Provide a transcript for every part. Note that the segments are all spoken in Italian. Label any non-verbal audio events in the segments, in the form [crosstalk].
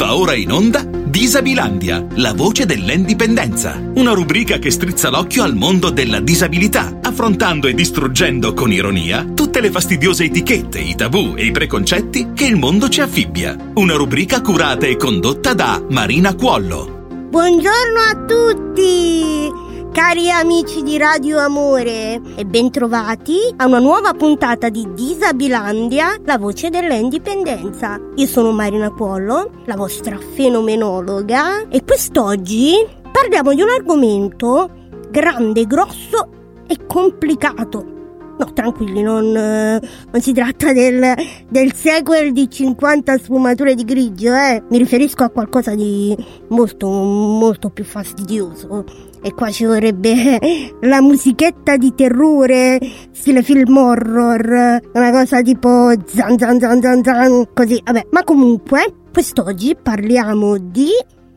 Va ora in onda Disabilandia, la voce dell'indipendenza. Una rubrica che strizza l'occhio al mondo della disabilità, affrontando e distruggendo con ironia tutte le fastidiose etichette, i tabù e i preconcetti che il mondo ci affibbia. Una rubrica curata e condotta da Marina Cuollo. Buongiorno a tutti! Cari amici di Radio Amore e bentrovati a una nuova puntata di Disabilandia, la voce dell'indipendenza. Io sono Marina Cuollo, la vostra fenomenologa e quest'oggi parliamo di un argomento grande, grosso e complicato. No, tranquilli, non, eh, non si tratta del, del, sequel di 50 sfumature di grigio, eh. Mi riferisco a qualcosa di molto, molto più fastidioso. E qua ci vorrebbe la musichetta di terrore, stile film horror, una cosa tipo zan zan zan zan zan, così, vabbè. Ma comunque, quest'oggi parliamo di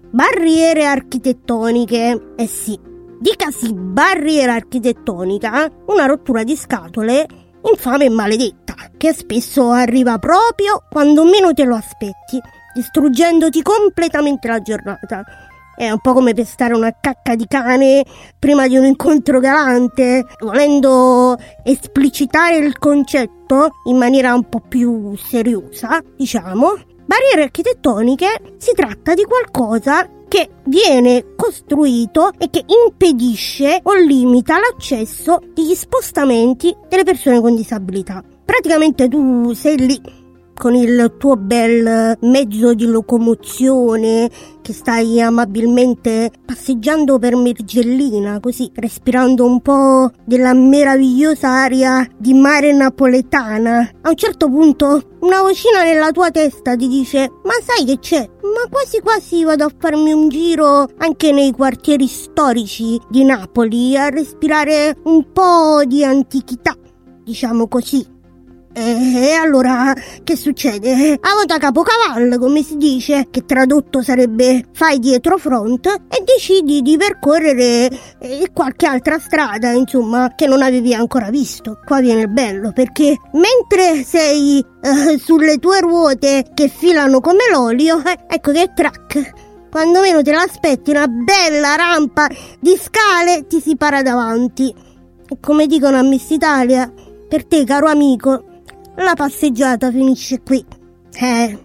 barriere architettoniche. Eh sì, dicasi barriera architettonica, una rottura di scatole infame e maledetta, che spesso arriva proprio quando meno te lo aspetti, distruggendoti completamente la giornata. È un po' come pestare una cacca di cane prima di un incontro galante, volendo esplicitare il concetto in maniera un po' più seriosa, diciamo. Barriere architettoniche si tratta di qualcosa che viene costruito e che impedisce o limita l'accesso degli spostamenti delle persone con disabilità. Praticamente tu sei lì con il tuo bel mezzo di locomozione che stai amabilmente passeggiando per Mergellina, così respirando un po' della meravigliosa aria di mare napoletana. A un certo punto una vocina nella tua testa ti dice ma sai che c'è? Ma quasi quasi vado a farmi un giro anche nei quartieri storici di Napoli a respirare un po' di antichità, diciamo così. E allora che succede? A vota capocavallo, come si dice, che tradotto sarebbe fai dietro front e decidi di percorrere eh, qualche altra strada, insomma, che non avevi ancora visto. Qua viene il bello, perché mentre sei eh, sulle tue ruote che filano come l'olio, eh, ecco che track. Quando meno te l'aspetti, una bella rampa di scale ti si para davanti. E come dicono a Miss Italia, per te, caro amico, la passeggiata finisce qui. Eh,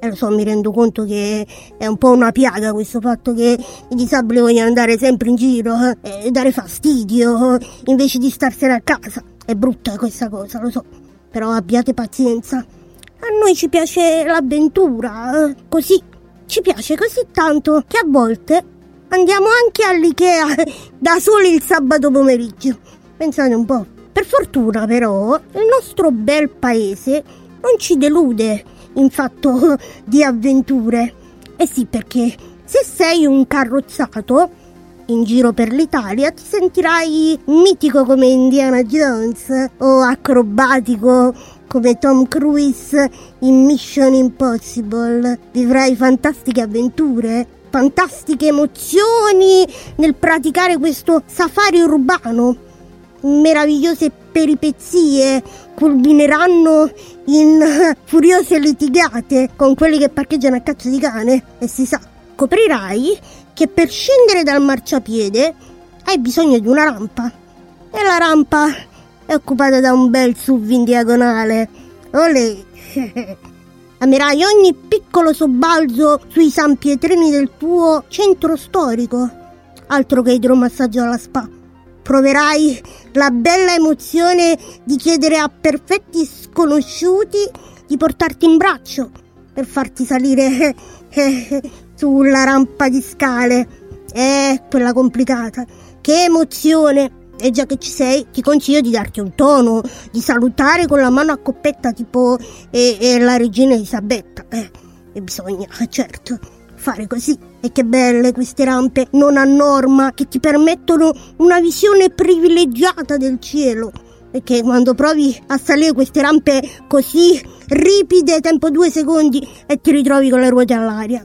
e lo so, mi rendo conto che è un po' una piaga questo fatto che i disabili vogliono andare sempre in giro eh, e dare fastidio invece di starsene a casa. È brutta questa cosa, lo so, però abbiate pazienza. A noi ci piace l'avventura, eh, così. Ci piace così tanto che a volte andiamo anche all'Ikea da soli il sabato pomeriggio. Pensate un po'. Per fortuna però il nostro bel paese non ci delude in fatto [laughs] di avventure. Eh sì, perché se sei un carrozzato in giro per l'Italia ti sentirai mitico come Indiana Jones o acrobatico come Tom Cruise in Mission Impossible. Vivrai fantastiche avventure, fantastiche emozioni nel praticare questo safari urbano meravigliose peripezie culmineranno in [laughs] furiose litigate con quelli che parcheggiano a cazzo di cane e si sa, scoprirai che per scendere dal marciapiede hai bisogno di una rampa e la rampa è occupata da un bel SUV in diagonale. Olè! [laughs] Amerai ogni piccolo sobbalzo sui sanpietrini del tuo centro storico. Altro che idromassaggio alla spa proverai la bella emozione di chiedere a perfetti sconosciuti di portarti in braccio per farti salire [laughs] eh, sulla rampa di scale. Eh, quella complicata. Che emozione! E già che ci sei, ti consiglio di darti un tono, di salutare con la mano a coppetta tipo eh, eh, la regina Elisabetta. Eh. E bisogna, certo, fare così. E che belle queste rampe non a norma che ti permettono una visione privilegiata del cielo. E che quando provi a salire queste rampe così ripide, tempo due secondi e ti ritrovi con le ruote all'aria.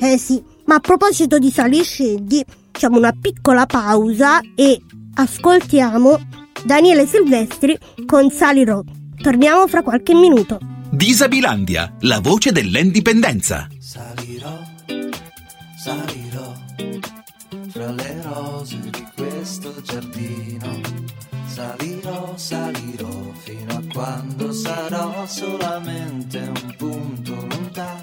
Eh sì, ma a proposito di sali e scendi, facciamo una piccola pausa e ascoltiamo Daniele Silvestri con Salirò. Torniamo fra qualche minuto. Disabilandia, la voce dell'indipendenza. Salirò, salirò fra le rose di questo giardino. Salirò, salirò fino a quando sarò solamente un punto lontano.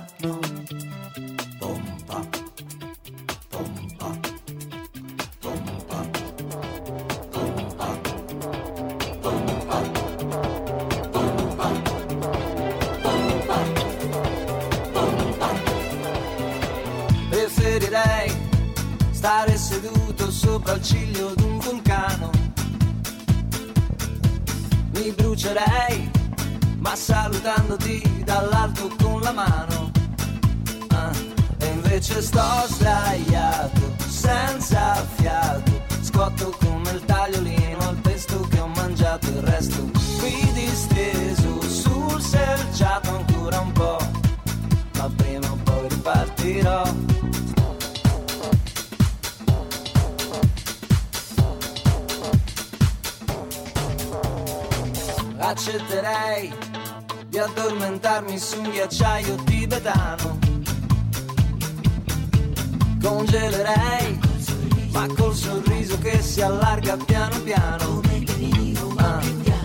Sopra il ciglio d'un vulcano. Mi brucerei, ma salutandoti dall'alto con la mano. Ah, e invece sto sdraiato, senza fiato. Scotto come il tagliolino al pesto che ho mangiato il resto. Accetterei di addormentarmi su un ghiacciaio tibetano. Congelerei, ma col sorriso che si allarga piano piano. Ah,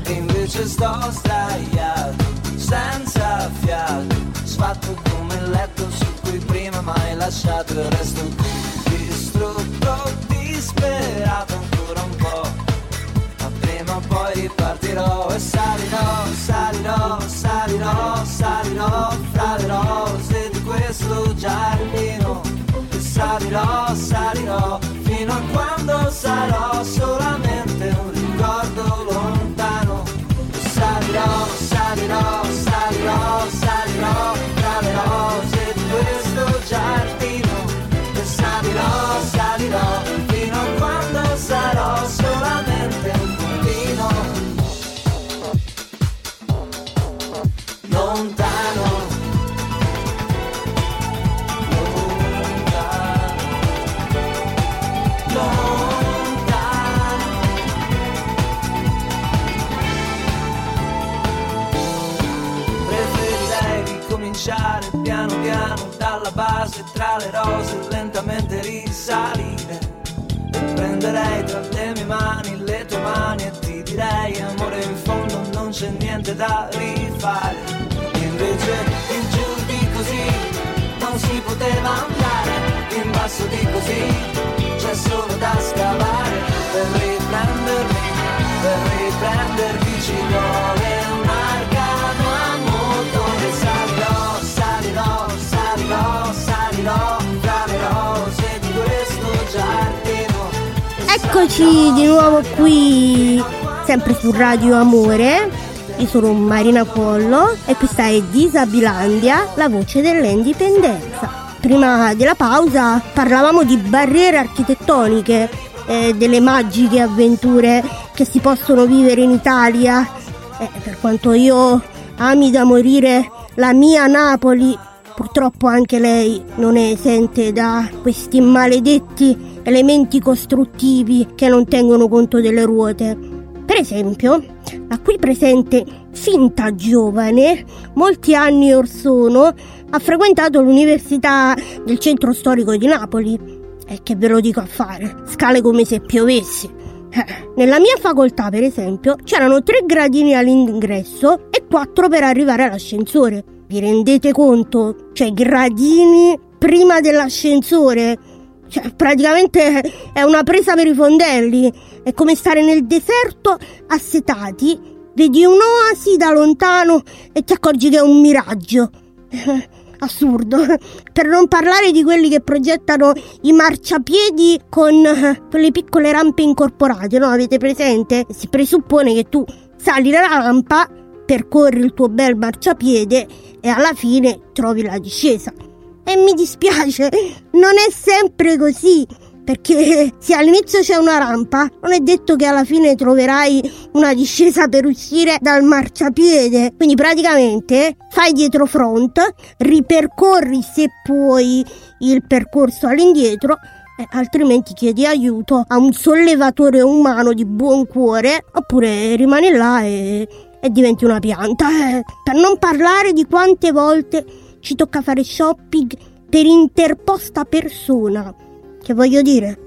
e invece sto sdraiato, senza fiato, sfatto come il letto su cui prima mai lasciato il resto distrutto, disperato ripartirò e salirò, salirò, salirò, salirò fra le rose di questo giardino. E salirò, salirò fino a quando sarò solamente dalla base tra le rose lentamente risalire. E prenderei tra le mie mani le tue mani e ti direi amore in fondo non c'è niente da rifare. Invece in giù di così non si poteva andare. In basso di così c'è solo da scavare. Per riprendermi per riprendermi ci vuole Eccoci di nuovo qui, sempre su Radio Amore. Io sono Marina Pollo e questa è Disabilandia, la voce dell'indipendenza. Prima della pausa parlavamo di barriere architettoniche, eh, delle magiche avventure che si possono vivere in Italia. Eh, per quanto io ami da morire la mia Napoli, purtroppo anche lei non è esente da questi maledetti elementi costruttivi che non tengono conto delle ruote. Per esempio, la qui presente finta giovane, molti anni or sono, ha frequentato l'Università del Centro Storico di Napoli. E che ve lo dico a fare, scale come se piovesse. Eh, Nella mia facoltà, per esempio, c'erano tre gradini all'ingresso e quattro per arrivare all'ascensore. Vi rendete conto? Cioè, gradini prima dell'ascensore. Cioè, praticamente è una presa per i fondelli. È come stare nel deserto assetati, vedi un'oasi da lontano e ti accorgi che è un miraggio. [laughs] Assurdo. Per non parlare di quelli che progettano i marciapiedi con quelle piccole rampe incorporate, no? Avete presente? Si presuppone che tu sali la rampa, percorri il tuo bel marciapiede e alla fine trovi la discesa. E mi dispiace, non è sempre così. Perché se all'inizio c'è una rampa, non è detto che alla fine troverai una discesa per uscire dal marciapiede. Quindi praticamente fai dietro front, ripercorri se puoi il percorso all'indietro eh, altrimenti chiedi aiuto a un sollevatore umano di buon cuore oppure rimani là e, e diventi una pianta. Eh. Per non parlare di quante volte ci tocca fare shopping per interposta persona. Che voglio dire?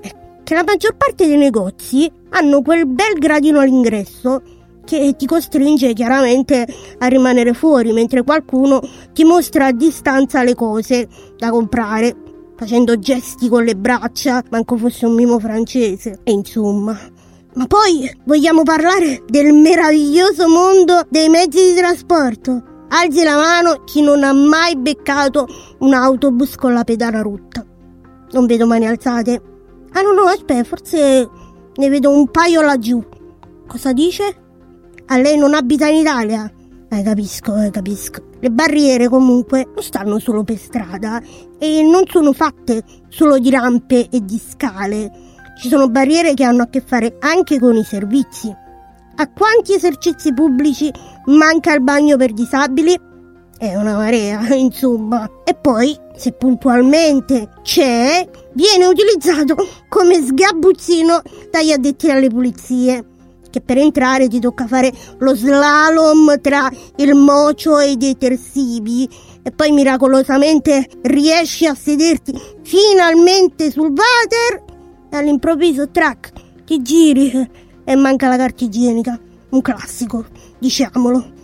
È che la maggior parte dei negozi hanno quel bel gradino all'ingresso che ti costringe chiaramente a rimanere fuori mentre qualcuno ti mostra a distanza le cose da comprare facendo gesti con le braccia, manco fosse un mimo francese. E insomma. Ma poi vogliamo parlare del meraviglioso mondo dei mezzi di trasporto. Alzi la mano chi non ha mai beccato un autobus con la pedana rotta. Non vedo mani alzate. Ah no no, aspetta, forse ne vedo un paio laggiù. Cosa dice? A lei non abita in Italia? Eh, capisco, eh, capisco. Le barriere comunque non stanno solo per strada e non sono fatte solo di rampe e di scale. Ci sono barriere che hanno a che fare anche con i servizi. A quanti esercizi pubblici manca il bagno per disabili? È una marea, [laughs] insomma. E poi, se puntualmente c'è, viene utilizzato come sgabuzzino dagli addetti alle pulizie che per entrare ti tocca fare lo slalom tra il mocio e i detersivi e poi miracolosamente riesci a sederti finalmente sul water e all'improvviso track ti giri e manca la carta igienica un classico diciamolo.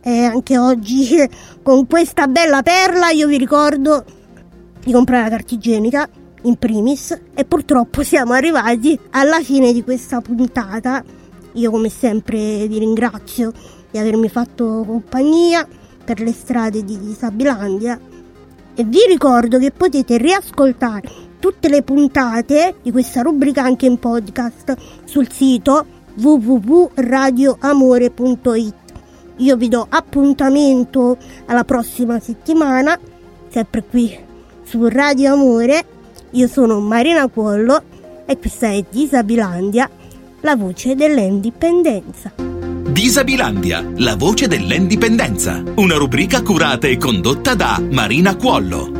E anche oggi [laughs] con questa bella perla io vi ricordo di comprare la carta igienica in primis e purtroppo siamo arrivati alla fine di questa puntata. Io come sempre vi ringrazio di avermi fatto compagnia per le strade di Disabilandia e vi ricordo che potete riascoltare tutte le puntate di questa rubrica anche in podcast sul sito www.radioamore.it. Io vi do appuntamento alla prossima settimana, sempre qui su Radio Amore. Io sono Marina Cuollo e questa è Disabilandia la voce dell'indipendenza. Disabilandia, la voce dell'indipendenza. Una rubrica curata e condotta da Marina Cuollo.